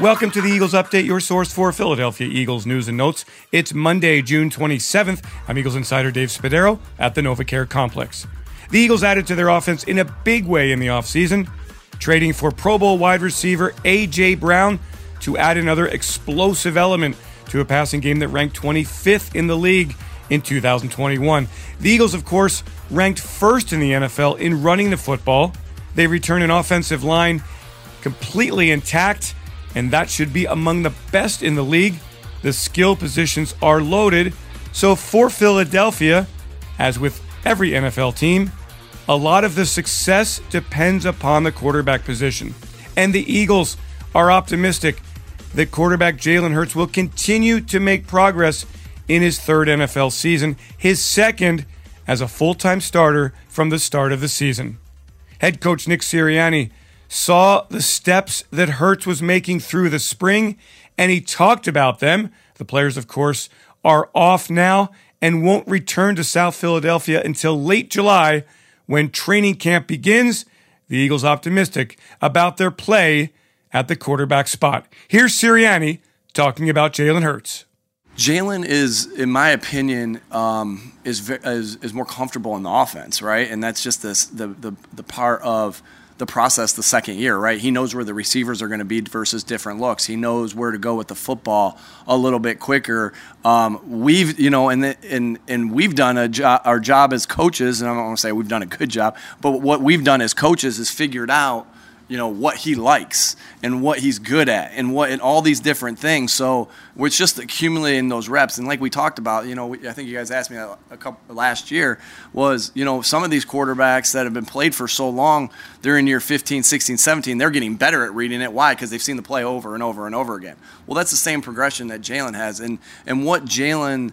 Welcome to the Eagles Update, your source for Philadelphia Eagles news and notes. It's Monday, June 27th. I'm Eagles insider Dave Spadaro at the NovaCare Complex. The Eagles added to their offense in a big way in the offseason, trading for Pro Bowl wide receiver A.J. Brown to add another explosive element to a passing game that ranked 25th in the league in 2021. The Eagles, of course, ranked first in the NFL in running the football. They return an offensive line completely intact and that should be among the best in the league. The skill positions are loaded. So for Philadelphia, as with every NFL team, a lot of the success depends upon the quarterback position. And the Eagles are optimistic that quarterback Jalen Hurts will continue to make progress in his third NFL season, his second as a full time starter from the start of the season. Head coach Nick Sirianni saw the steps that Hurts was making through the spring, and he talked about them. The players, of course, are off now and won't return to South Philadelphia until late July when training camp begins. The Eagles optimistic about their play at the quarterback spot. Here's Sirianni talking about Jalen Hurts. Jalen is, in my opinion, um, is, is is more comfortable in the offense, right? And that's just this the the the part of the process the second year, right? He knows where the receivers are going to be versus different looks. He knows where to go with the football a little bit quicker. Um, we've, you know, and and and we've done a job. Our job as coaches, and I don't want to say we've done a good job, but what we've done as coaches is figured out you know what he likes and what he's good at and what and all these different things. So it's just accumulating those reps. And like we talked about you know i think you guys asked me a, a couple last year was you know some of these quarterbacks that have been played for so long they're in year 15 16 17 they're getting better at reading it. Why? Because they've seen the play over and over and over again. Well that's the same progression that jalen has. And and what jalen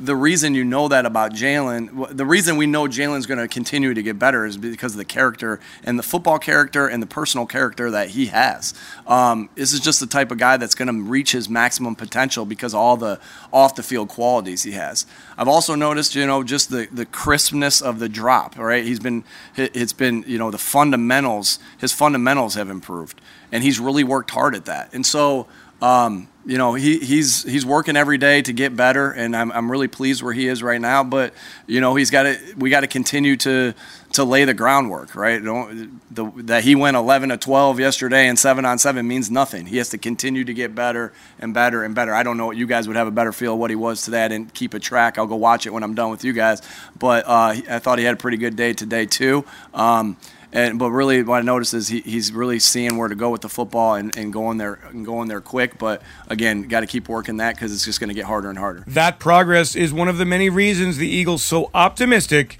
the reason you know that about Jalen, the reason we know Jalen's going to continue to get better is because of the character and the football character and the personal character that he has. Um, this is just the type of guy that's going to reach his maximum potential because of all the off the field qualities he has. I've also noticed, you know, just the, the crispness of the drop. Right, he's been it's been you know the fundamentals. His fundamentals have improved, and he's really worked hard at that. And so. Um, you know he, he's he's working every day to get better, and I'm, I'm really pleased where he is right now. But you know he's got to we got to continue to to lay the groundwork, right? The, that he went 11 to 12 yesterday and seven on seven means nothing. He has to continue to get better and better and better. I don't know what you guys would have a better feel of what he was today. I didn't keep a track. I'll go watch it when I'm done with you guys. But uh, I thought he had a pretty good day today too. Um, and but really, what I noticed is he, he's really seeing where to go with the football and, and going there and going there quick. But again, got to keep working that because it's just going to get harder and harder. That progress is one of the many reasons the Eagles so optimistic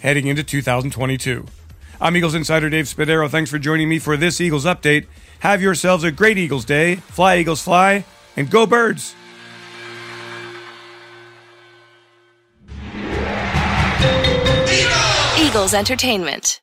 heading into 2022. I'm Eagles insider Dave Spadaro. Thanks for joining me for this Eagles update. Have yourselves a great Eagles day. Fly Eagles fly and go birds. Eagles Entertainment.